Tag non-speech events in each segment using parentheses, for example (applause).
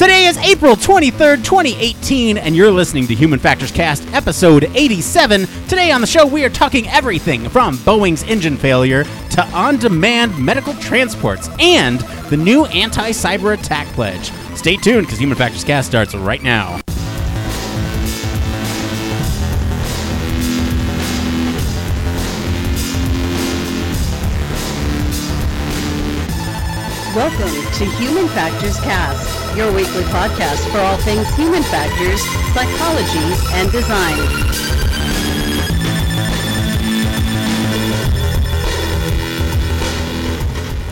Today is April 23rd, 2018, and you're listening to Human Factors Cast, episode 87. Today on the show, we are talking everything from Boeing's engine failure to on demand medical transports and the new anti cyber attack pledge. Stay tuned because Human Factors Cast starts right now. Welcome to Human Factors Cast, your weekly podcast for all things human factors, psychology, and design.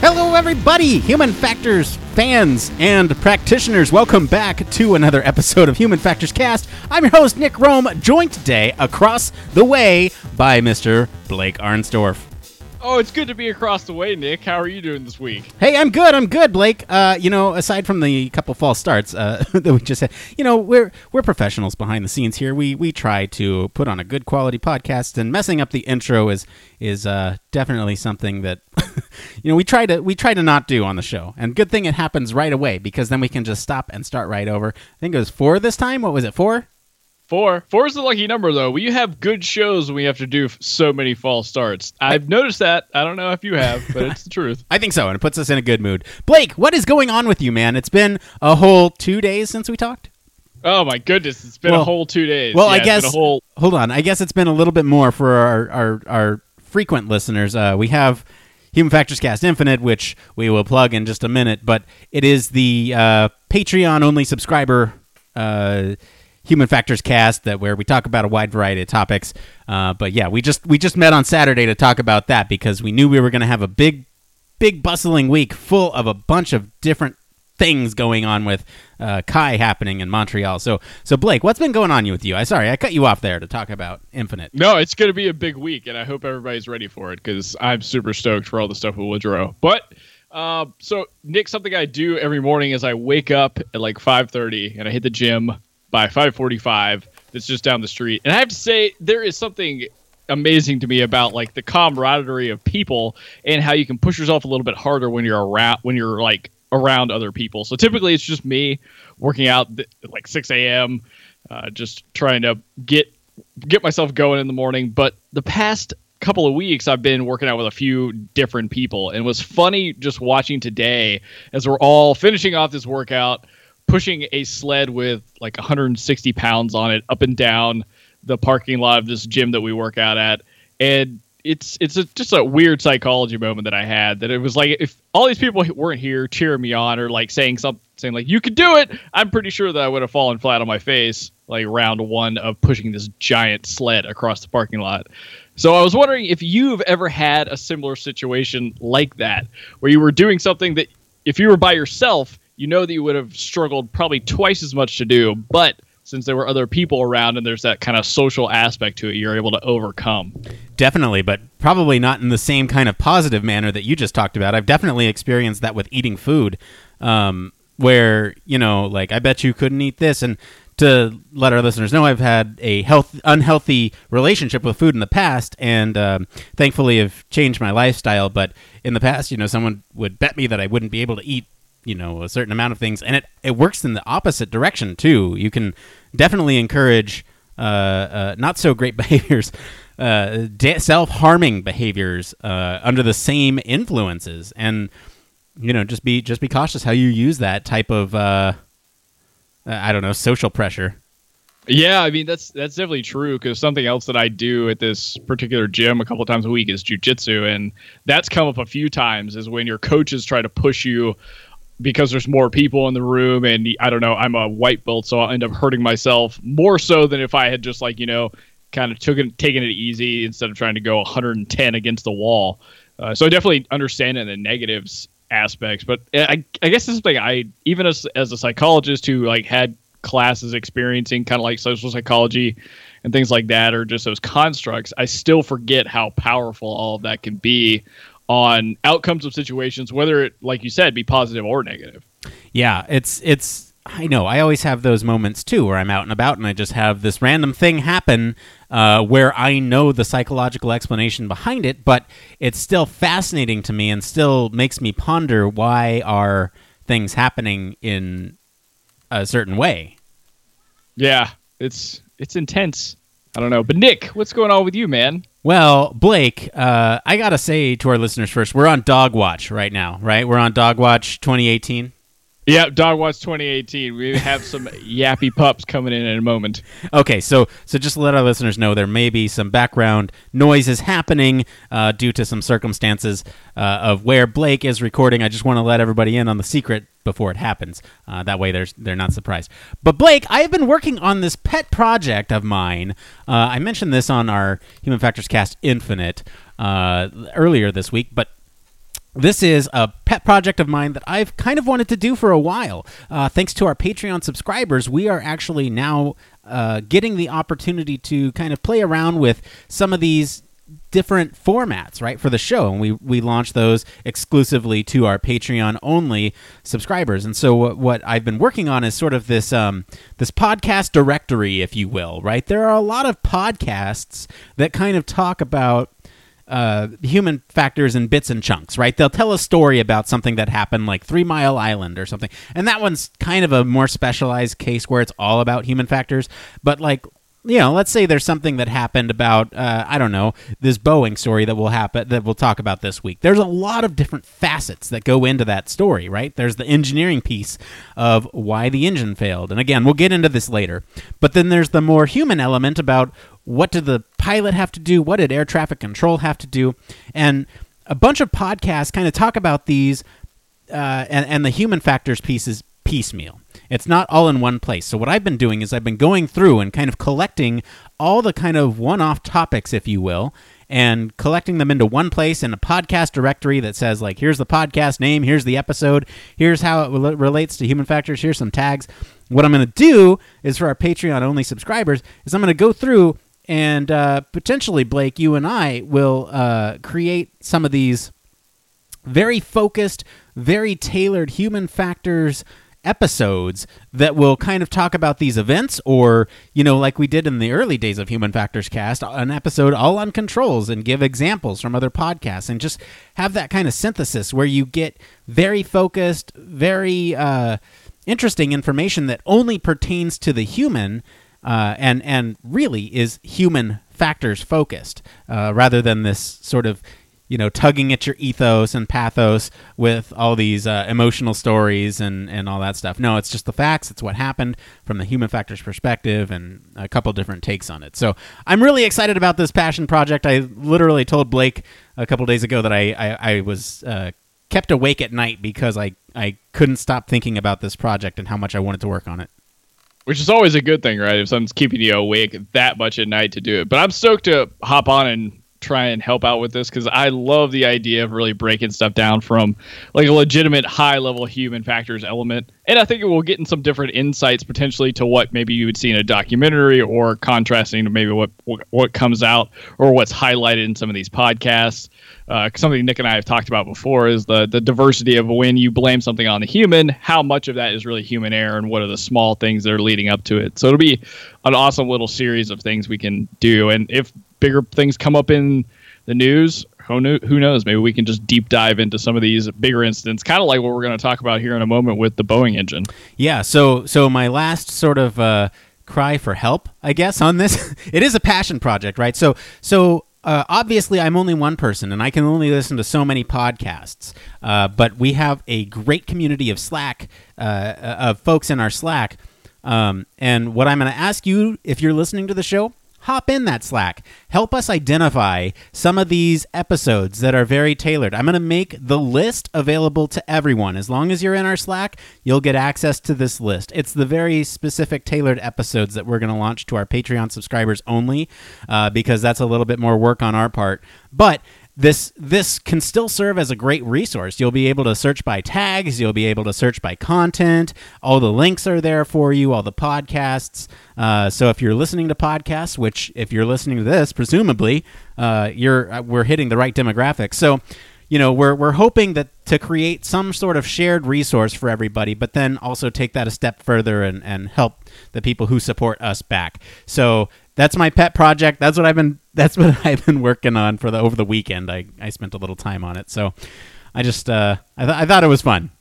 Hello, everybody, Human Factors fans and practitioners. Welcome back to another episode of Human Factors Cast. I'm your host, Nick Roome, joined today across the way by Mr. Blake Arnsdorff. Oh, it's good to be across the way, Nick. How are you doing this week? Hey, I'm good. I'm good, Blake. Uh, you know, aside from the couple false starts uh, (laughs) that we just had, you know, we're we're professionals behind the scenes here. We we try to put on a good quality podcast, and messing up the intro is is uh, definitely something that (laughs) you know we try to we try to not do on the show. And good thing it happens right away because then we can just stop and start right over. I think it was four this time. What was it? Four? Four. Four is the lucky number, though. We have good shows when we have to do so many false starts. I've noticed that. I don't know if you have, but it's the truth. (laughs) I think so, and it puts us in a good mood. Blake, what is going on with you, man? It's been a whole two days since we talked. Oh my goodness, it's been Well- a whole two days. Well, Yeah, I guess. whole. Hold on. I guess it's been a little bit more for our our, our frequent listeners. Uh, we have Human Factors Cast Infinite, which we will plug in just a minute, but it is the uh, Patreon only subscriber. Uh, Human Factors Cast that where we talk about a wide variety of topics. Uh, but yeah, we just we just met on Saturday to talk about that because we knew we were going to have a big, big bustling week full of a bunch of different things going on with uh, CHI happening in Montreal. So so Blake, what's been going on with you? I sorry I cut you off there to talk about Infinite. No, it's going to be a big week, and I hope everybody's ready for it because I'm super stoked for all the stuff with Woodrow. But uh, so Nick, something I do every morning is I wake up at like 5:30 and I hit the gym by 5:45. That's just down the street, and I have to say there is something amazing to me about like the camaraderie of people and how you can push yourself a little bit harder when you're around when you're like around other people. So typically it's just me working out th- like 6 a.m. Uh, just trying to get get myself going in the morning. But the past couple of weeks, I've been working out with a few different people, and it was funny just watching today as we're all finishing off this workout, pushing a sled with like 160 pounds on it up and down the parking lot of this gym that we work out at, and it's it's a, just a weird psychology moment that I had that it was like if all these people weren't here cheering me on or like saying something saying like you could do it, I'm pretty sure that I would have fallen flat on my face like round one of pushing this giant sled across the parking lot. So I was wondering if you've ever had a similar situation like that where you were doing something that if you were by yourself, you know that you would have struggled probably twice as much to do, but since there were other people around and there's that kind of social aspect to it, you're able to overcome. Definitely, but probably not in the same kind of positive manner that you just talked about. I've definitely experienced that with eating food, um, where you know, like I bet you couldn't eat this, and to let our listeners know, I've had a health unhealthy relationship with food in the past, and um, thankfully have changed my lifestyle. But in the past, you know, someone would bet me that I wouldn't be able to eat you know a certain amount of things and it, it works in the opposite direction too you can definitely encourage uh, uh, not so great (laughs) behaviors uh, da- self-harming behaviors uh, under the same influences and you know just be just be cautious how you use that type of uh, i don't know social pressure Yeah, I mean that's that's definitely true because something else that I do at this particular gym a couple times a week is jujitsu, and that's come up a few times. Is when your coaches try to push you because there's more people in the room, and I don't know, I'm a white belt, so I'll end up hurting myself more so than if I had just like you know kind of took it, taken it easy instead of trying to go 110 against the wall. Uh, so I definitely understand the negatives aspects, but I, I guess this is something I even as as a psychologist who like had classes experiencing kind of like social psychology and things like that or just those constructs i still forget how powerful all of that can be on outcomes of situations whether it like you said be positive or negative Yeah, it's it's I know. I always have those moments too where I'm out and about and I just have this random thing happen uh, where I know the psychological explanation behind it, but it's still fascinating to me and still makes me ponder why are things happening in a certain way. Yeah, it's it's intense. I don't know, but Nick, what's going on with you, man? Well, Blake, uh, I gotta say to our listeners first, we're on Dog Watch right now, right? We're on Dog Watch 2018. Yeah, Dog Watch 2018. We have some (laughs) yappy pups coming in in a moment. Okay, so so just to let our listeners know, there may be some background noises happening uh, due to some circumstances uh, of where Blake is recording. I just want to let everybody in on the secret before it happens. Uh, that way, they're they're not surprised. But Blake, I have been working on this pet project of mine. Uh, I mentioned this on our Human Factors Cast Infinite uh, earlier this week, but this is a pet project of mine that I've kind of wanted to do for a while. Uh, thanks to our Patreon subscribers, we are actually now uh, getting the opportunity to kind of play around with some of these different formats, right, for the show, and we we launch those exclusively to our Patreon only subscribers. And so what, what I've been working on is sort of this um, this podcast directory, if you will, right. There are a lot of podcasts that kind of talk about uh, human factors in bits and chunks, right? They'll tell a story about something that happened like Three Mile Island or something. And that one's kind of a more specialized case where it's all about human factors. But like you know, let's say there's something that happened about uh, I don't know this Boeing story that will happen that we'll talk about this week. There's a lot of different facets that go into that story, right? There's the engineering piece of why the engine failed, and again, we'll get into this later. But then there's the more human element about what did the pilot have to do, what did air traffic control have to do, and a bunch of podcasts kind of talk about these uh, and and the human factors pieces piecemeal. It's not all in one place. So what I've been doing is I've been going through and kind of collecting all the kind of one-off topics, if you will, and collecting them into one place in a podcast directory that says like here's the podcast name, here's the episode, here's how it rel- relates to human factors, here's some tags. What I'm going to do is for our Patreon only subscribers is I'm going to go through and uh, potentially Blake, you and I will uh, create some of these very focused, very tailored human factors episodes that will kind of talk about these events or you know like we did in the early days of human factors cast an episode all on controls and give examples from other podcasts and just have that kind of synthesis where you get very focused very uh, interesting information that only pertains to the human uh, and and really is human factors focused uh, rather than this sort of you know, tugging at your ethos and pathos with all these uh, emotional stories and, and all that stuff. No, it's just the facts. It's what happened from the human factors perspective and a couple different takes on it. So I'm really excited about this passion project. I literally told Blake a couple days ago that I, I, I was uh, kept awake at night because I, I couldn't stop thinking about this project and how much I wanted to work on it. Which is always a good thing, right? If someone's keeping you awake that much at night to do it. But I'm stoked to hop on and try and help out with this because I love the idea of really breaking stuff down from like a legitimate high level human factors element. And I think it will get in some different insights potentially to what maybe you would see in a documentary or contrasting to maybe what, what comes out or what's highlighted in some of these podcasts. Uh, something Nick and I have talked about before is the the diversity of when you blame something on the human, how much of that is really human error, and what are the small things that are leading up to it. So it'll be an awesome little series of things we can do. And if bigger things come up in the news, who, knew, who knows? Maybe we can just deep dive into some of these bigger incidents, kind of like what we're going to talk about here in a moment with the Boeing engine. Yeah. So, so my last sort of uh, cry for help, I guess, on this, (laughs) it is a passion project, right? So, so uh, obviously I'm only one person and I can only listen to so many podcasts. Uh, but we have a great community of Slack uh, of folks in our Slack. Um, and what I'm going to ask you, if you're listening to the show, hop in that Slack. Help us identify some of these episodes that are very tailored. I'm going to make the list available to everyone. As long as you're in our Slack, you'll get access to this list. It's the very specific tailored episodes that we're going to launch to our Patreon subscribers only uh, because that's a little bit more work on our part. But this this can still serve as a great resource. You'll be able to search by tags. You'll be able to search by content. All the links are there for you. All the podcasts. Uh, so if you're listening to podcasts, which if you're listening to this, presumably uh, you're uh, we're hitting the right demographic. So you know we're we're hoping that to create some sort of shared resource for everybody, but then also take that a step further and and help the people who support us back. So that's my pet project. That's what I've been. That's what (laughs) I've been working on for the over the weekend. I, I spent a little time on it, so I just uh, I, th- I thought it was fun.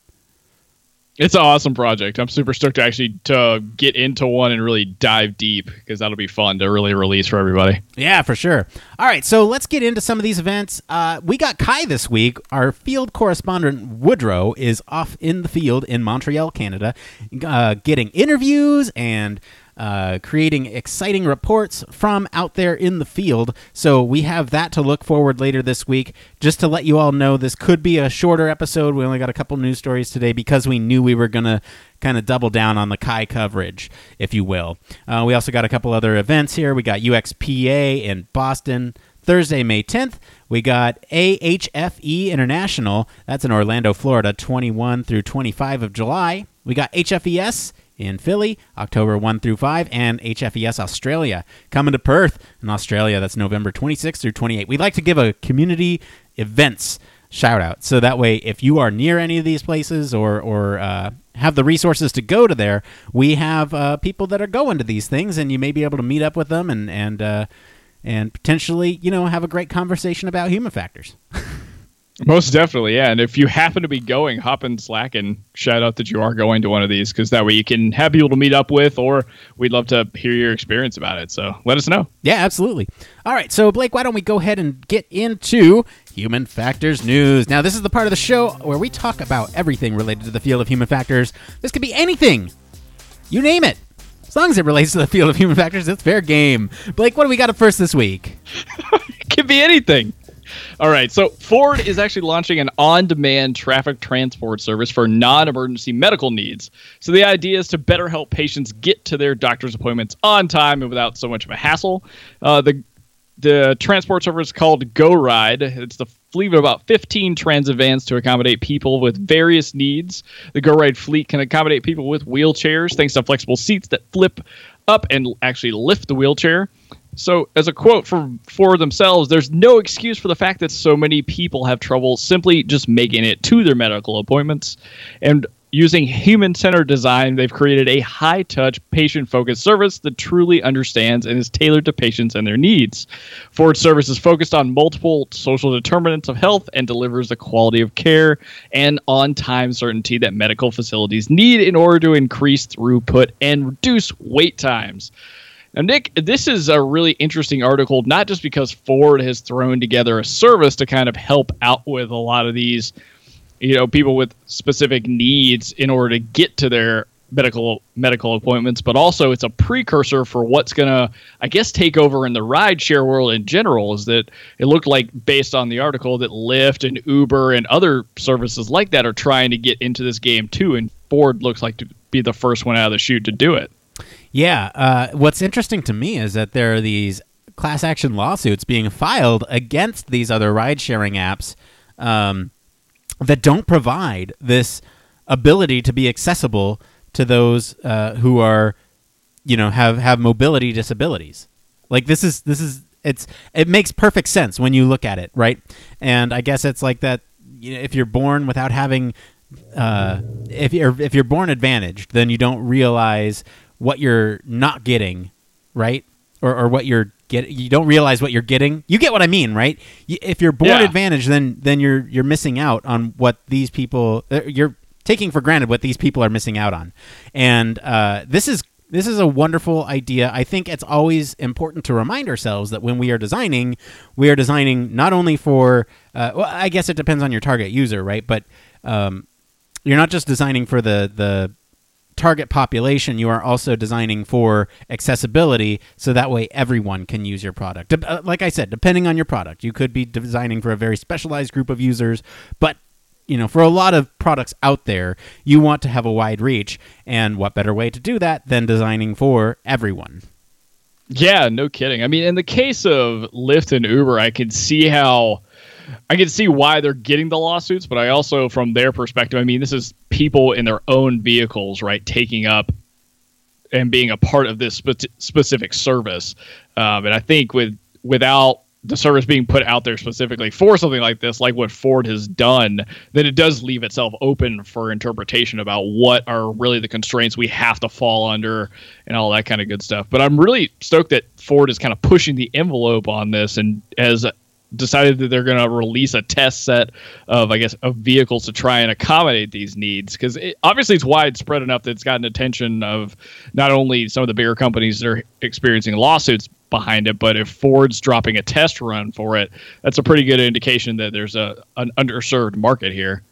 It's an awesome project. I'm super stoked to actually to get into one and really dive deep because that'll be fun to really release for everybody. Yeah, for sure. All right, so let's get into some of these events. Uh, we got CHI this week. Our field correspondent Woodrow is off in the field in Montreal, Canada, uh, getting interviews and uh, creating exciting reports from out there in the field. So we have that to look forward later this week. Just to let you all know, this could be a shorter episode. We only got a couple news stories today because we knew we were going to kind of double down on the CHI coverage, if you will. Uh, we also got a couple other events here. We got UXPA in Boston. Thursday, May 10th, we got AHFE International. That's in Orlando, Florida, 21 through 25 of July. We got HFES in Philly, October 1 through 5, and HFES Australia coming to Perth in Australia. That's November 26 through 28. We'd like to give a community events shout out. So that way, if you are near any of these places or, or uh, have the resources to go to there, we have uh, people that are going to these things, and you may be able to meet up with them and, and, uh, and potentially, you know, have a great conversation about human factors. (laughs) Most definitely, yeah. And if you happen to be going, hop in Slack and shout out that you are going to one of these because that way you can have people to meet up with, or we'd love to hear your experience about it. So let us know. Yeah, absolutely. All right, so Blake, why don't we go ahead and get into human factors news? Now, this is the part of the show where we talk about everything related to the field of human factors. This could be anything, you name it. As long as it relates to the field of human factors, it's fair game. Blake, what do we got up first this week? (laughs) it could be anything. All right. So Ford is actually launching an on demand traffic transport service for non emergency medical needs. So the idea is to better help patients get to their doctor's appointments on time and without so much of a hassle. Uh, the the transport service is called GoRide. It's the fleet of about 15 transit vans to accommodate people with various needs. The GoRide fleet can accommodate people with wheelchairs thanks to flexible seats that flip up and actually lift the wheelchair. So, as a quote from Ford themselves, there's no excuse for the fact that so many people have trouble simply just making it to their medical appointments. And using human centered design, they've created a high touch, patient focused service that truly understands and is tailored to patients and their needs. Ford's service is focused on multiple social determinants of health and delivers the quality of care and on time certainty that medical facilities need in order to increase throughput and reduce wait times. Now, Nick, this is a really interesting article, not just because Ford has thrown together a service to kind of help out with a lot of these, you know, people with specific needs in order to get to their medical medical appointments, but also it's a precursor for what's going to, I guess, take over in the rideshare world in general. Is that it looked like, based on the article, that Lyft and Uber and other services like that are trying to get into this game too, and Ford looks like to be the first one out of the chute to do it. Yeah. Uh, what's interesting to me is that there are these class action lawsuits being filed against these other ride sharing apps um, that don't provide this ability to be accessible to those uh, who are, you know, have have mobility disabilities. Like this is this is it's it makes perfect sense when you look at it, right? And I guess it's like that. You know, if you're born without having, uh, if you're if you're born advantaged, then you don't realize what you're not getting, right? Or, or what you're get you don't realize what you're getting. You get what I mean, right? if you're born yeah. advantage, then then you're you're missing out on what these people uh, you're taking for granted what these people are missing out on. And uh, this is this is a wonderful idea. I think it's always important to remind ourselves that when we are designing, we are designing not only for uh, well, I guess it depends on your target user, right? But um, you're not just designing for the the target population, you are also designing for accessibility so that way everyone can use your product. Uh, like I said, depending on your product, you could be designing for a very specialized group of users, but you know, for a lot of products out there, you want to have a wide reach, and what better way to do that than designing for everyone? Yeah, no kidding. I mean, in the case of Lyft and Uber, I can see how I can see why they're getting the lawsuits, but I also, from their perspective, I mean, this is people in their own vehicles, right, taking up and being a part of this spe- specific service. Um, and I think with without the service being put out there specifically for something like this, like what Ford has done, then it does leave itself open for interpretation about what are really the constraints we have to fall under and all that kind of good stuff. But I'm really stoked that Ford is kind of pushing the envelope on this and as decided that they're going to release a test set of, I guess, of vehicles to try and accommodate these needs. Because it, obviously it's widespread enough that it's gotten attention of not only some of the bigger companies that are experiencing lawsuits behind it, but if Ford's dropping a test run for it, that's a pretty good indication that there's a an underserved market here.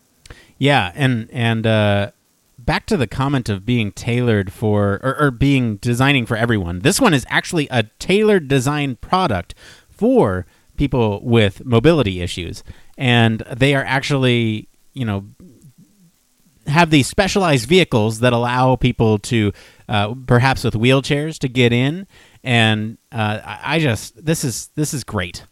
Yeah, and and uh, back to the comment of being tailored for or, or being designing for everyone. This one is actually a tailored design product for people with mobility issues, and they are actually you know have these specialized vehicles that allow people to uh, perhaps with wheelchairs to get in and uh, I, just this is this is great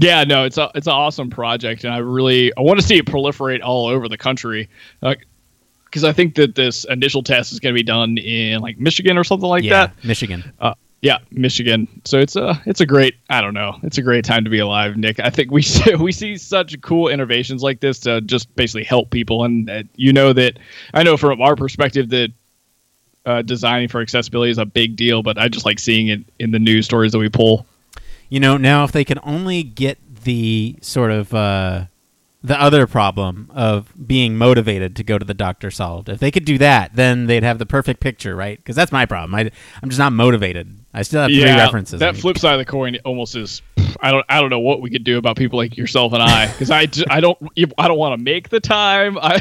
yeah, no, it's a it's an awesome project, and I really I want to see it proliferate all over the country, because uh, I think that this initial test is going to be done in like Michigan or something like yeah, that. Michigan. Uh, yeah, Michigan. So it's a it's a great I don't know it's a great time to be alive, Nick. I think we (laughs) see, we see such cool innovations like this to just basically help people, and uh, you know that I know from our perspective that uh, designing for accessibility is a big deal, but I just like seeing it in the news stories that we pull. You know, now if they can only get the sort of uh, the other problem of being motivated to go to the doctor solved, if they could do that, then they'd have the perfect picture, right? Because that's my problem. I, I'm just not motivated. I still have yeah, three references. That flip side of the coin almost is. I don't. I don't know what we could do about people like yourself and I, because (laughs) I, I don't. I don't want to make the time. I,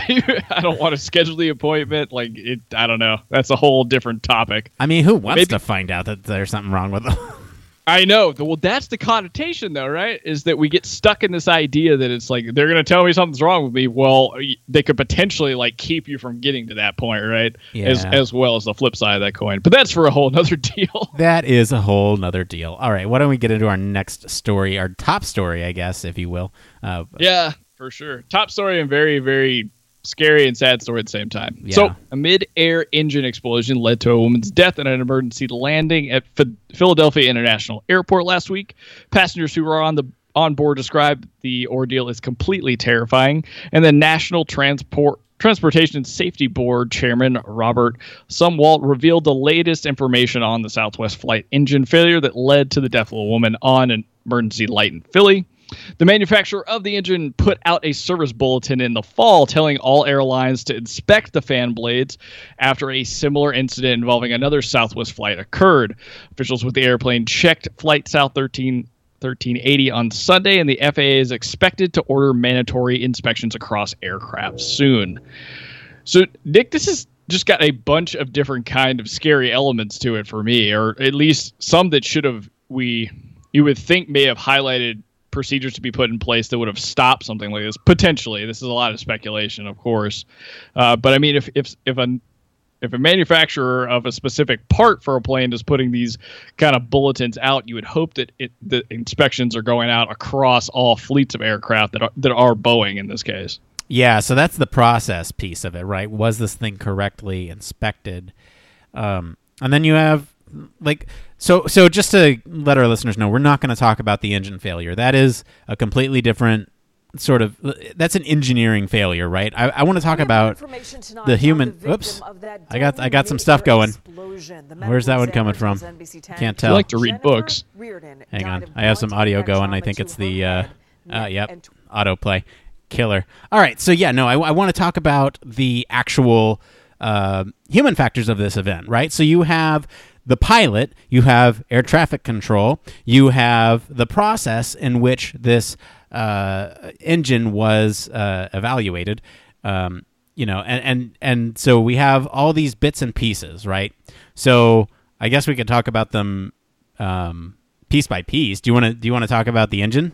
I don't want to schedule the appointment. Like it. I don't know. That's a whole different topic. I mean, who wants Maybe, to find out that there's something wrong with them? (laughs) I know. Well, that's the connotation, though, right? Is that we get stuck in this idea that it's like they're going to tell me something's wrong with me. Well, they could potentially like keep you from getting to that point, right? Yeah. As as well as the flip side of that coin. But that's for a whole nother (laughs) deal. That is a whole nother deal. All right, why don't we get into our next story, our top story, I guess, if you will. Uh, yeah, for sure. Top story and very very scary and sad story at the same time. Yeah. So, a mid-air engine explosion led to a woman's death at an emergency landing at F- Philadelphia International Airport last week. Passengers who were on the on board described the ordeal as completely terrifying, and the National Transport Transportation Safety Board Chairman Robert Sumwalt revealed the latest information on the Southwest flight engine failure that led to the death of a woman on an emergency light in Philly. The manufacturer of the engine put out a service bulletin in the fall telling all airlines to inspect the fan blades after a similar incident involving another Southwest flight occurred. Officials with the airplane checked Flight South 13 1380 on Sunday, and the FAA is expected to order mandatory inspections across aircraft soon. So, Nick, this has just got a bunch of different kind of scary elements to it for me, or at least some that should have we you would think may have highlighted procedures to be put in place that would have stopped something like this potentially. This is a lot of speculation, of course, uh, but I mean, if if if a if a manufacturer of a specific part for a plane is putting these kind of bulletins out, you would hope that it, the inspections are going out across all fleets of aircraft that are, that are Boeing in this case. Yeah, so that's the process piece of it, right? Was this thing correctly inspected? Um, and then you have like so so just to let our listeners know, we're not going to talk about the engine failure. That is a completely different sort of that's an engineering failure, right? I, I want to talk about the human. The oops, I got I got some stuff going. Where's that one coming from? Can't tell. I like to read books. Hang on, I have some audio going. I think it's the uh, uh yep autoplay killer. All right, so yeah, no, I, I want to talk about the actual uh, human factors of this event, right? So you have the pilot, you have air traffic control, you have the process in which this uh, engine was uh, evaluated. Um, you know, and, and and so we have all these bits and pieces, right? So I guess we could talk about them um, piece by piece. Do you want to do you want to talk about the engine?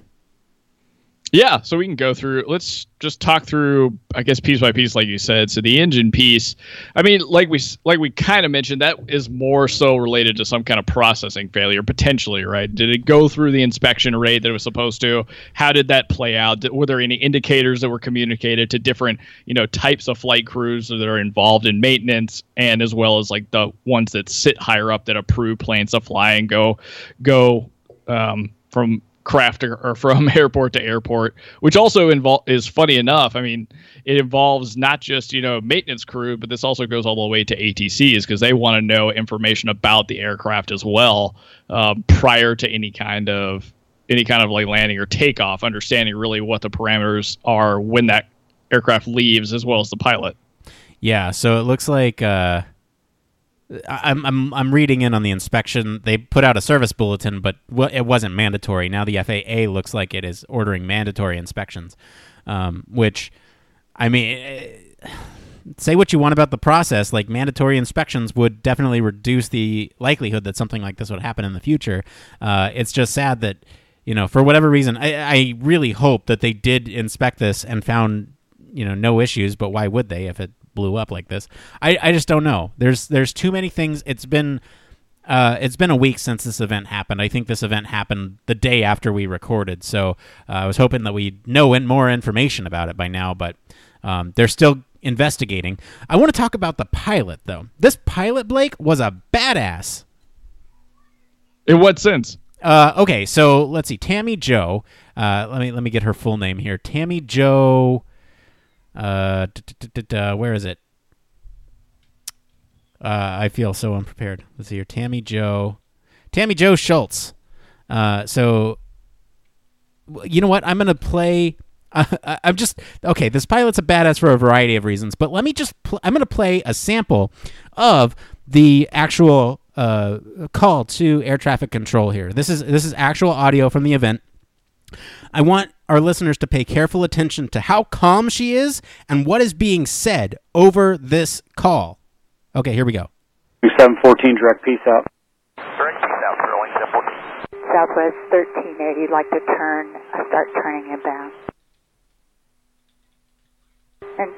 Yeah, so we can go through. Let's just talk through, I guess, piece by piece, like you said. So the engine piece, I mean, like we like we kind of mentioned, that is more so related to some kind of processing failure, potentially, right? Did it go through the inspection rate that it was supposed to? How did that play out? Did, were there any indicators that were communicated to different, you know, types of flight crews that are involved in maintenance, and as well as like the ones that sit higher up that approve planes to fly and go, go um, from craft or, from (laughs) airport to airport, which also involve is funny enough. I mean, it involves not just you know maintenance crew, but this also goes all the way to ATCs because they want to know information about the aircraft as well uh, prior to any kind of any kind of like landing or takeoff, understanding really what the parameters are when that aircraft leaves, as well as the pilot. Yeah, so it looks like uh, I'm I'm I'm reading in on the inspection. They put out a service bulletin, but it wasn't mandatory. Now the FAA looks like it is ordering mandatory inspections, um, which, I mean. Eh, say what you want about the process, like mandatory inspections would definitely reduce the likelihood that something like this would happen in the future. Uh, it's just sad that, you know, for whatever reason, I, I really hope that they did inspect this and found, you know, no issues. But why would they if it blew up like this. I, I just don't know. There's there's too many things. It's been uh, it's been a week since this event happened. I think this event happened the day after we recorded, so uh, I was hoping that we'd know more information about it by now. But um, they're still investigating. I want to talk about the pilot though. This pilot Blake was a badass. In what sense? Uh, okay, so let's see. Tammie Jo. Uh, let me let me get her full name here. Tammie Jo. Uh, where is it? Uh, I feel so unprepared. Let's see here. Tammie Jo. Tammie Jo Shults. Uh, so, you know what? I'm going to play. (laughs) Uh, I'm just okay. This pilot's a badass for a variety of reasons, but let me just. Pl- I'm going to play a sample of the actual uh, call to air traffic control here. This is this is actual audio from the event. I want our listeners to pay careful attention to how calm she is and what is being said over this call. Okay, here we go. 714, direct peace out. Direct peace out, rolling 714. Southwest 1380, like to turn, start turning inbound. And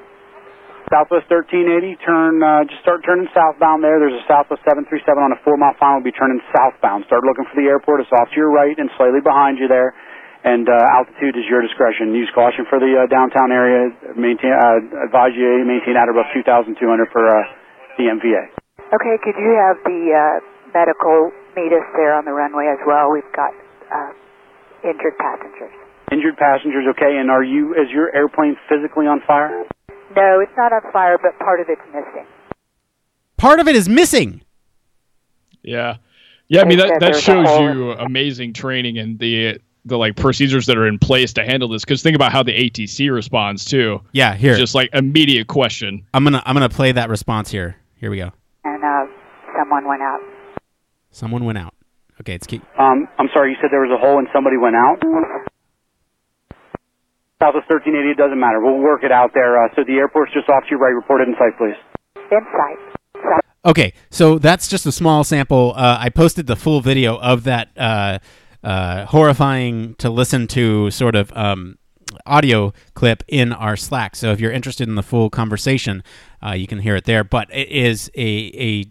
Southwest 1380, turn, uh, just start turning southbound there. There's a Southwest 737 on a four mile final, We'll be turning southbound. Start looking for the airport. It's off to your right and slightly behind you there and uh, altitude is your discretion. Use caution for the uh, downtown area. Maintain, uh, advise you maintain at above 2,200 for uh, the MVA. Okay, could you have the uh, medical meet us there on the runway as well? We've got uh, injured passengers. Injured passengers, okay. And are you, is your airplane physically on fire? No, it's not on fire, but part of it's missing. Part of it is missing. Yeah. Yeah, I mean that, that shows you amazing training and the the like procedures that are in place to handle this because think about how the ATC responds too. Yeah, here. Just like immediate question. I'm gonna I'm gonna play that response here. Here we go. And uh, someone went out. Someone went out. Okay, it's keep. Um, I'm sorry. You said there was a hole and somebody went out. Southwest 1380. It doesn't matter. We'll work it out there. Uh, so the airport's just off to your right. Report it in sight, please. In sight. Okay, so that's just a small sample. Uh, I posted the full video of that uh, uh, horrifying to listen to sort of um, audio clip in our Slack. So if you're interested in the full conversation, uh, you can hear it there. But it is a a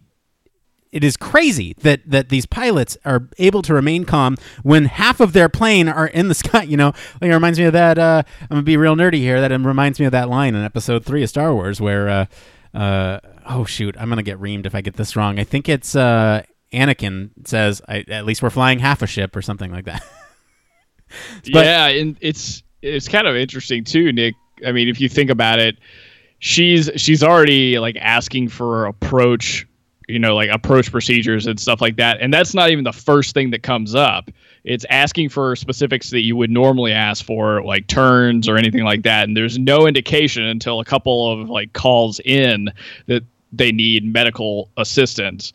it is crazy that that these pilots are able to remain calm when half of their plane are in the (laughs) sky. You know, like it reminds me of that. Uh, I'm gonna be real nerdy here. That reminds me of that line in Episode Three of Star Wars where. Uh, uh, oh shoot, I'm gonna get reamed if I get this wrong. I think it's uh, Anakin says, "At least we're flying half a ship" or something like that. (laughs) but, yeah, and it's it's kind of interesting too, Nick. I mean, if you think about it, she's she's already like asking for approach, you know, like approach procedures and stuff like that, and that's not even the first thing that comes up. It's asking for specifics that you would normally ask for, like turns or anything like that, and there's no indication until a couple of like calls in that they need medical assistance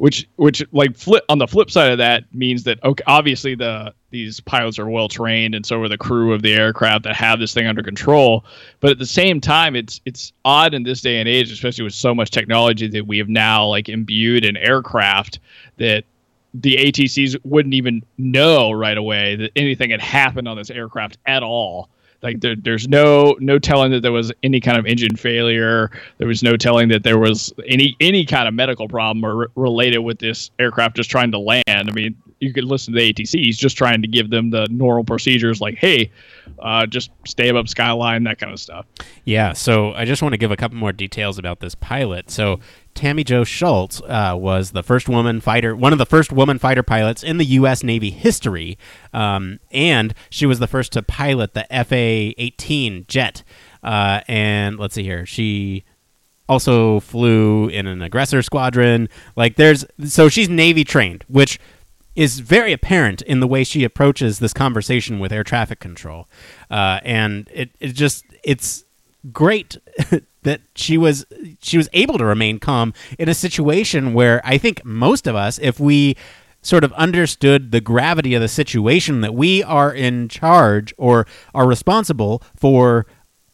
which which like flip on the flip side of that means that okay obviously the these pilots are well trained and so are the crew of the aircraft that have this thing under control. But at the same time it's it's odd in this day and age especially with so much technology that we have now like imbued in aircraft that the ATCs wouldn't even know right away that anything had happened on this aircraft at all like there, there's no no telling that there was any kind of engine failure. There was no telling that there was any any kind of medical problem or re- related with this aircraft just trying to land. I mean, you could listen to the ATC. He's just trying to give them the normal procedures, like hey, uh, just stay above skyline, that kind of stuff. Yeah. So I just want to give a couple more details about this pilot. So Tammie Jo Shults uh, was the first woman fighter, one of the first woman fighter pilots in the U.S. Navy history, um, and she was the first to pilot the FA-18 jet. Uh, and let's see here, she also flew in an aggressor squadron. Like there's so she's Navy trained, which is very apparent in the way she approaches this conversation with air traffic control, uh, and it it just it's great (laughs) that she was she was able to remain calm in a situation where I think most of us, if we sort of understood the gravity of the situation that we are in charge or are responsible for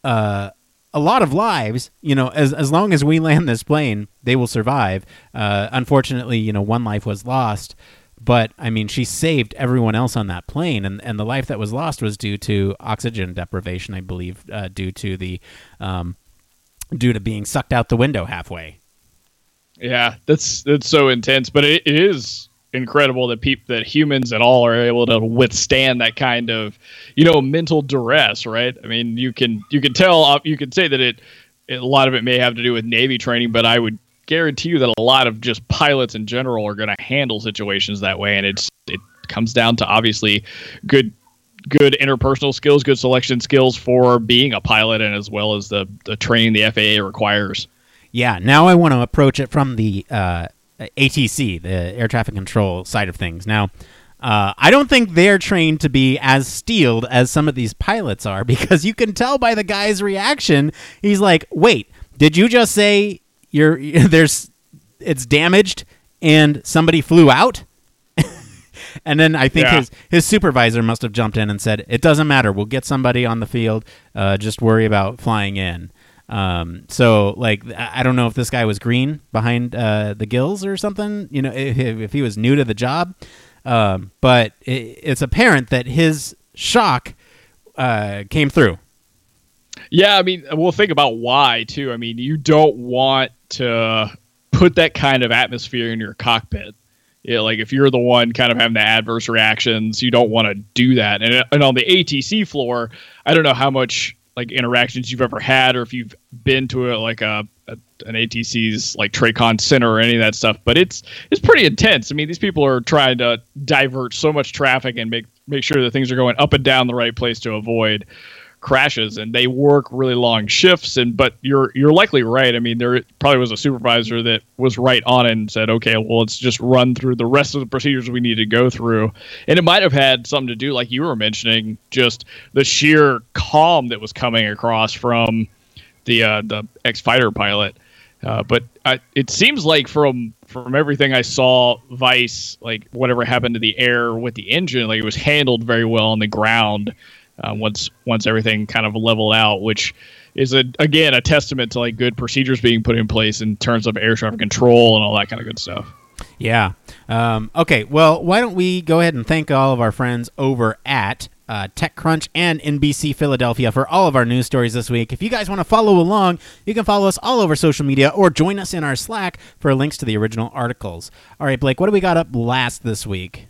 uh, a lot of lives. You know, as as long as we land this plane, they will survive. Uh, unfortunately, you know, one life was lost. But I mean, she saved everyone else on that plane, and, and the life that was lost was due to oxygen deprivation, I believe, uh, due to the um, due to being sucked out the window halfway. Yeah, that's that's so intense, but it, it is incredible that people that humans at all are able to withstand that kind of you know mental duress right i mean you can you can tell uh, you can say that it, it, a lot of it may have to do with navy training but i would guarantee you that a lot of just pilots in general are going to handle situations that way and it's it comes down to obviously good good interpersonal skills good selection skills for being a pilot and as well as the the training the faa requires yeah now i want to approach it from the uh, ATC, the air traffic control side of things. Now, uh, I don't think they're trained to be as steeled as some of these pilots are (laughs) because you can tell by the guy's reaction. He's like, "Wait, did you just say you're (laughs) there's it's damaged and somebody flew out?" And then I think Yeah. his his supervisor must have jumped in and said, "It doesn't matter. We'll get somebody on the field. Uh, just worry about flying in." Um, so like I don't know if this guy was green behind uh, the gills or something. You know, if, if he was new to the job, um, but it, it's apparent that his shock uh, came through. Yeah, I mean, we'll think about why too. I mean, you don't want to put that kind of atmosphere in your cockpit. Yeah, like if you're the one kind of having the adverse reactions, you don't want to do that. And and on the ATC floor, I don't know how much like interactions you've ever had, or if you've been to a like a, a an ATC's like Tracon Center or any of that stuff, but it's it's pretty intense. I mean, these people are trying to divert so much traffic and make make sure that things are going up and down the right place to avoid crashes and they work really long shifts. And but you're you're likely right. I mean there probably was a supervisor that was right on it and said okay well let's just run through the rest of the procedures we need to go through. And it might have had something to do like you were mentioning just the sheer calm that was coming across from the uh, the ex fighter pilot. Uh, but I, it seems like from from everything I saw, Vice like whatever happened to the air with the engine, like it was handled very well on the ground uh, once once everything kind of leveled out, which is a again a testament to like good procedures being put in place in terms of air traffic control and all that kind of good stuff. Yeah. Um, okay. Well, why don't we go ahead and thank all of our friends over at uh, TechCrunch and NBC Philadelphia for all of our news stories this week. If you guys want to follow along, you can follow us all over social media or join us in our Slack for links to the original articles. All right, Blake, what do we got up last this week?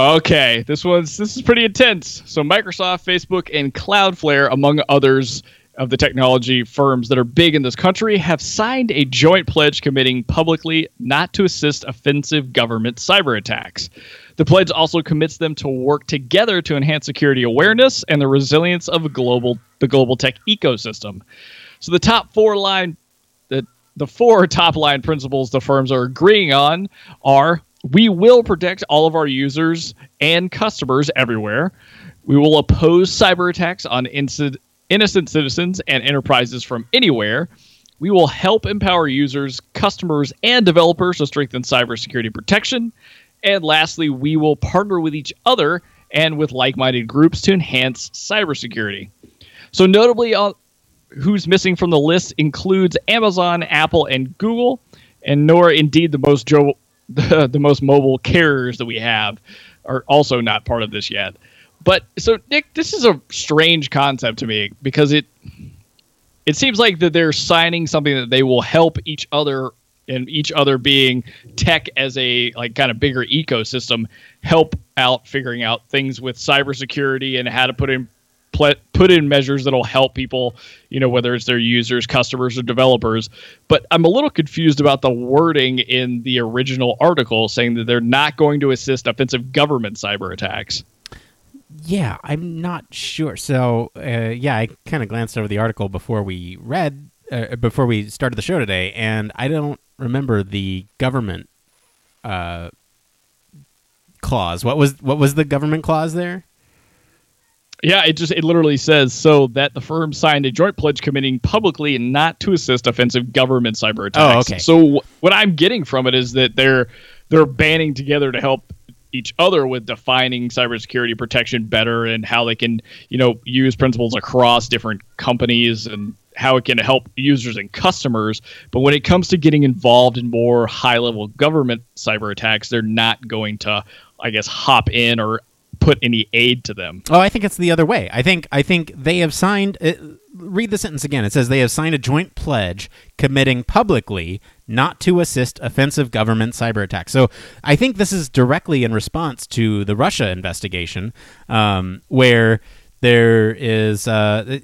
Okay, this one's this is pretty intense. So Microsoft, Facebook, and Cloudflare, among others of the technology firms that are big in this country, have signed a joint pledge committing publicly not to assist offensive government cyber attacks. The pledge also commits them to work together to enhance security awareness and the resilience of global the global tech ecosystem. So the top four line the the four top line principles the firms are agreeing on are we will protect all of our users and customers everywhere. We will oppose cyber attacks on innocent citizens and enterprises from anywhere. We will help empower users, customers, and developers to strengthen cybersecurity protection. And lastly, we will partner with each other and with like minded groups to enhance cybersecurity. So, notably, uh, who's missing from the list includes Amazon, Apple, and Google, and nor indeed the most jo- the, the most mobile carriers that we have are also not part of this yet. But so Nick, this is a strange concept to me because it it seems like that they're signing something that they will help each other and each other being tech as a like kind of bigger ecosystem help out figuring out things with cybersecurity and how to put in pl- put in measures that'll help people, you know, whether it's their users, customers, or developers. But I'm a little confused about the wording in the original article saying that they're not going to assist offensive government cyber attacks. Yeah, I'm not sure. So, uh, yeah, I kind of glanced over the article before we read, uh, before we started the show today, and I don't remember the government uh, clause. What was what was the government clause there? Yeah, it just it literally says so that the firm signed a joint pledge committing publicly not to assist offensive government cyber oh, attacks. Oh, okay. So wh- what I'm getting from it is that they're they're banding together to help each other with defining cybersecurity protection better and how they can, you know, use principles across different companies and how it can help users and customers. But when it comes to getting involved in more high level government cyber attacks, they're not going to, I guess, hop in or put any aid to them. Oh, I think it's the other way. I think I think they have signed. Uh, read the sentence again. It says they have signed a joint pledge committing publicly not to assist offensive government cyber attacks. So I think this is directly in response to the Russia investigation, um, where there is. Uh,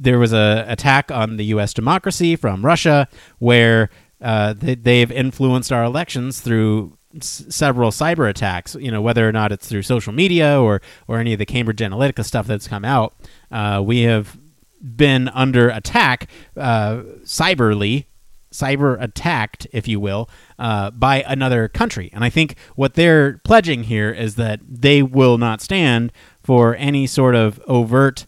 there was a attack on the U.S. democracy from Russia, where uh, they, they've influenced our elections through several cyber attacks. You know, whether or not it's through social media or or any of the Cambridge Analytica stuff that's come out, uh, we have been under attack uh, cyberly. Cyber attacked, if you will, uh, by another country. And I think what they're pledging here is that they will not stand for any sort of overt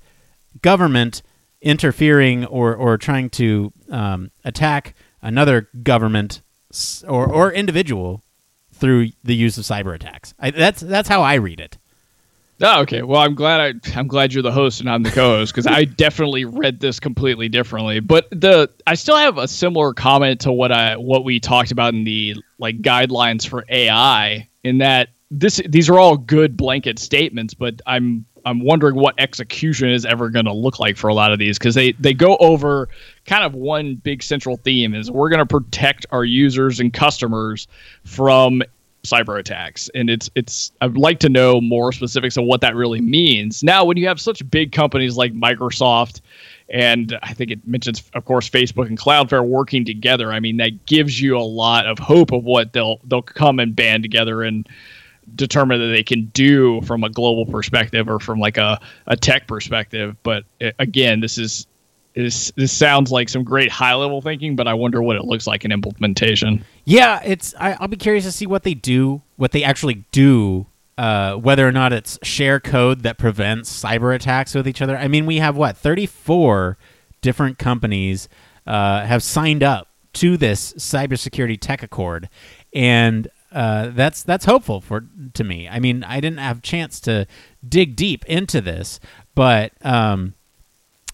government interfering or, or trying to um, attack another government or, or individual through the use of cyber attacks. I, that's that's how I read it. Oh, okay. Well, I'm glad I I'm glad you're the host and I'm the co-host because I definitely read this completely differently. But the I still have a similar comment to what I what we talked about in the like guidelines for AI in that this these are all good blanket statements, but I'm I'm wondering what execution is ever going to look like for a lot of these because they they go over kind of one big central theme is we're going to protect our users and customers from cyber attacks and it's it's I'd like to know more specifics of what that really means. Now when you have such big companies like Microsoft and I think it mentions of course Facebook and Cloudflare working together, I mean that gives you a lot of hope of what they'll they'll come and band together and determine that they can do from a global perspective or from like a, a tech perspective. But uh, again, this is this this sounds like some great high level thinking, but I wonder what it looks like in implementation. Yeah, it's. I, I'll be curious to see what they do, what they actually do, uh, whether or not it's share code that prevents cyber attacks with each other. I mean, we have what thirty four different companies uh, have signed up to this cybersecurity tech accord, and uh, that's that's hopeful for to me. I mean, I didn't have chance to dig deep into this, but um,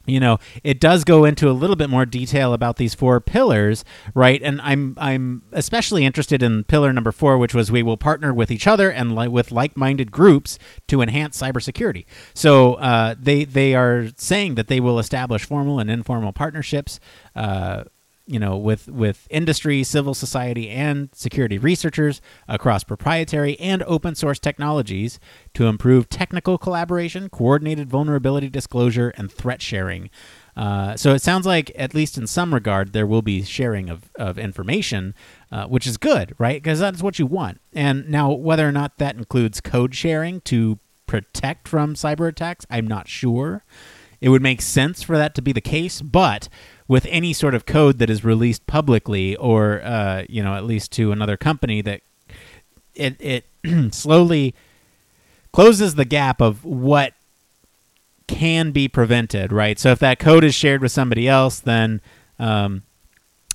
you know, it does go into a little bit more detail about these four pillars, right? And I'm I'm especially interested in pillar number four, which was we will partner with each other and li- with like-minded groups to enhance cybersecurity. So uh, they they are saying that they will establish formal and informal partnerships. Uh, you know, with with industry, civil society, and security researchers across proprietary and open source technologies to improve technical collaboration, coordinated vulnerability disclosure, and threat sharing. Uh, so it sounds like, at least in some regard, there will be sharing of, of information, uh, which is good, right? Because that's what you want. And now, whether or not that includes code sharing to protect from cyber attacks, I'm not sure. It would make sense for that to be the case, but with any sort of code that is released publicly or uh, you know at least to another company that it it (clears throat) slowly closes the gap of what can be prevented right? So if that code is shared with somebody else then um,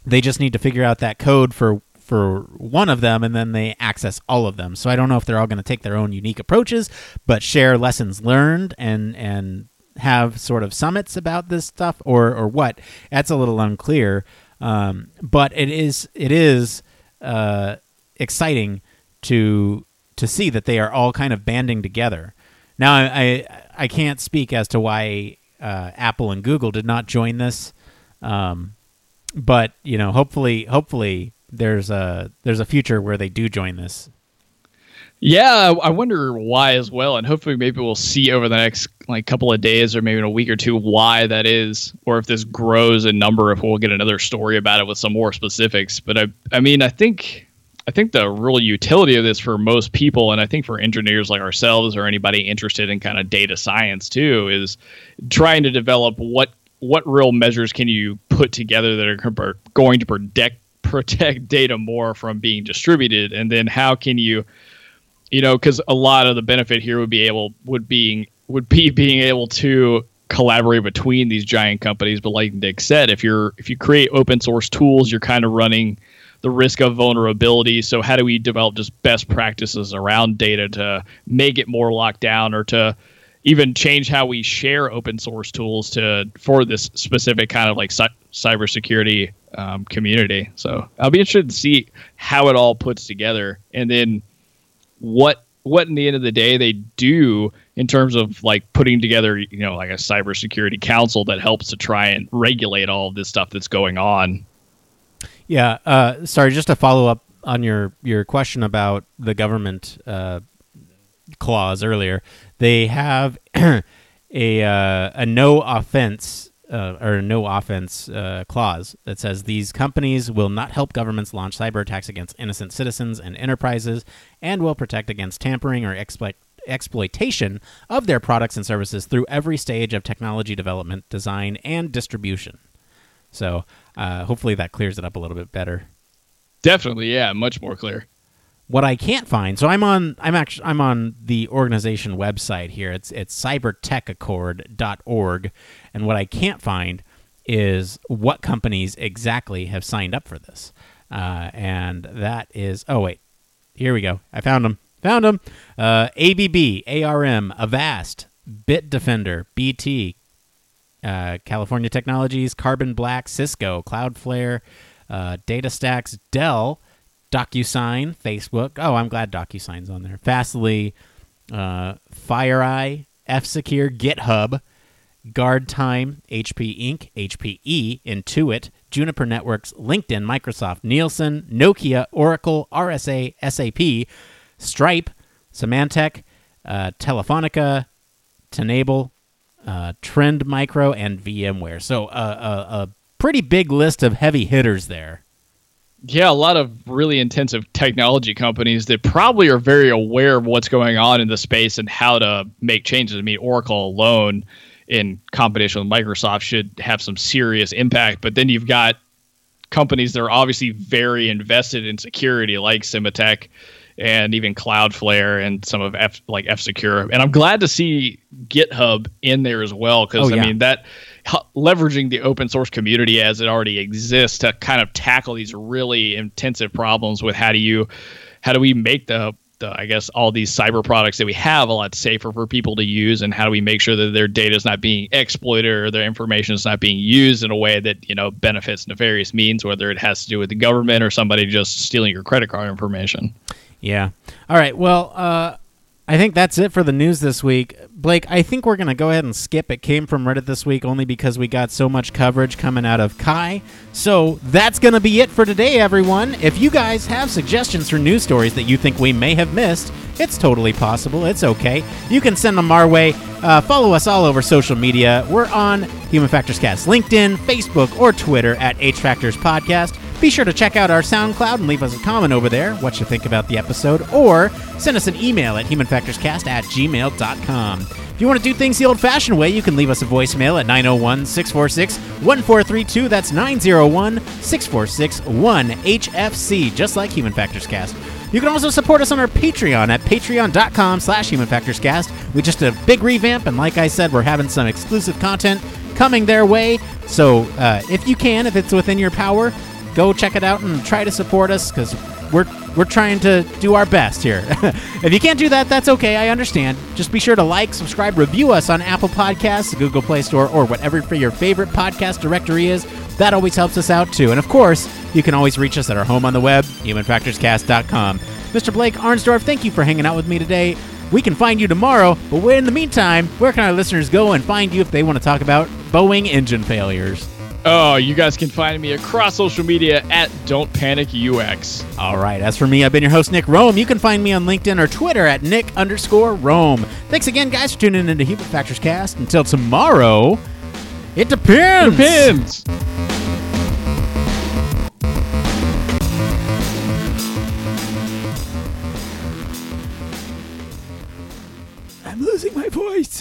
they just need to figure out that code for for one of them and then they access all of them. So i don't know if they're all going to take their own unique approaches but share lessons learned and and have sort of summits about this stuff or or what? That's a little unclear. Um, but it is it is uh, exciting to to see that they are all kind of banding together. Now I I, I can't speak as to why uh, Apple and Google did not join this um, but you know hopefully hopefully there's a there's a future where they do join this Yeah, I wonder why as well, and hopefully maybe we'll see over the next like couple of days or maybe in a week or two why that is, or if this grows in number, if we'll get another story about it with some more specifics. But I, I mean, I think, I think the real utility of this for most people, and I think for engineers like ourselves or anybody interested in kind of data science too, is trying to develop what what real measures can you put together that are going to protect protect data more from being distributed, and then how can you you know, because a lot of the benefit here would be able would being would be being able to collaborate between these giant companies. But like Nick said, if you're if you create open source tools, you're kind of running the risk of vulnerability. So how do we develop just best practices around data to make it more locked down or to even change how we share open source tools to for this specific kind of like cy- cybersecurity um, community. So I'll be interested to see how it all puts together, and then what what in the end of the day they do in terms of like putting together you know like a cybersecurity council that helps to try and regulate all of this stuff that's going on. Yeah. Uh, sorry, just to follow up on your your question about the government uh, clause earlier. They have (clears throat) a uh, a no offense uh, or no offense uh, clause that says these companies will not help governments launch cyber attacks against innocent citizens and enterprises, and will protect against tampering or exploit exploitation of their products and services through every stage of technology development, design, and distribution. So uh, hopefully that clears it up a little bit better. Definitely, yeah, much more clear. What I can't find, so I'm on, I'm actually, I'm on the organization website here. It's it's cybertechaccord.org, and what I can't find is what companies exactly have signed up for this, uh, and that is, oh wait, here we go. I found them. Found them. Uh, ABB, ARM, Avast, Bitdefender, BT, uh, California Technologies, Carbon Black, Cisco, Cloudflare, uh, DataStax, Dell, DocuSign, Facebook. Oh, I'm glad DocuSign's on there. Fastly, uh, FireEye, F Secure, GitHub, Guardtime, HP Inc., HPE, Intuit, Juniper Networks, LinkedIn, Microsoft, Nielsen, Nokia, Oracle, RSA, SAP, Stripe, Symantec, uh, Telefonica, Tenable, uh, Trend Micro, and VMware. So uh, a, a pretty big list of heavy hitters there. Yeah, a lot of really intensive technology companies that probably are very aware of what's going on in the space and how to make changes. I mean, Oracle alone, in competition with Microsoft, should have some serious impact. But then you've got companies that are obviously very invested in security, like Symantec and even Cloudflare and some of F like F Secure. And I'm glad to see GitHub in there as well because Oh, yeah. I mean that leveraging the open source community as it already exists to kind of tackle these really intensive problems with how do you how do we make the the, I guess all these cyber products that we have a lot safer for people to use, and how do we make sure that their data is not being exploited or their information is not being used in a way that you know benefits nefarious means, whether it has to do with the government or somebody just stealing your credit card information. Yeah. All right. Well, uh, I think that's it for the news this week. Blake, I think we're going to go ahead and skip. It came from Reddit this week only because we got so much coverage coming out of CHI. So that's going to be it for today, everyone. If you guys have suggestions for news stories that you think we may have missed, it's totally possible. It's okay. You can send them our way. Uh, follow us all over social media. We're on Human Factors Cast, LinkedIn, Facebook, or Twitter at H Factors Podcast. Be sure to check out our SoundCloud and leave us a comment over there, what you think about the episode, or send us an email at humanfactorscast at gmail.com. If you want to do things the old fashioned way, you can leave us a voicemail at 901 646 1432. That's 901 646 1HFC, just like Human Factors Cast. You can also support us on our Patreon at patreon.com slash humanfactorscast. We just did a big revamp, and like I said, we're having some exclusive content coming their way. So uh, if you can, if it's within your power, go check it out and try to support us because we're we're trying to do our best here. (laughs) if you can't do that, that's okay. I understand. Just be sure to like, subscribe, review us on Apple Podcasts, Google Play Store, or whatever for your favorite podcast directory is. That always helps us out too. And of course, you can always reach us at our home on the web, humanfactorscast.com. Mr. Blake Arnsdorff, thank you for hanging out with me today. We can find you tomorrow, but in the meantime, where can our listeners go and find you if they want to talk about Boeing engine failures? Oh, you guys can find me across social media at Don't Panic UX. All right. As for me, I've been your host, Nick Roome. You can find me on LinkedIn or Twitter at Nick underscore Roome. Thanks again, guys, for tuning into Human Factors Cast. Until tomorrow, it depends. Depends. I'm losing my voice.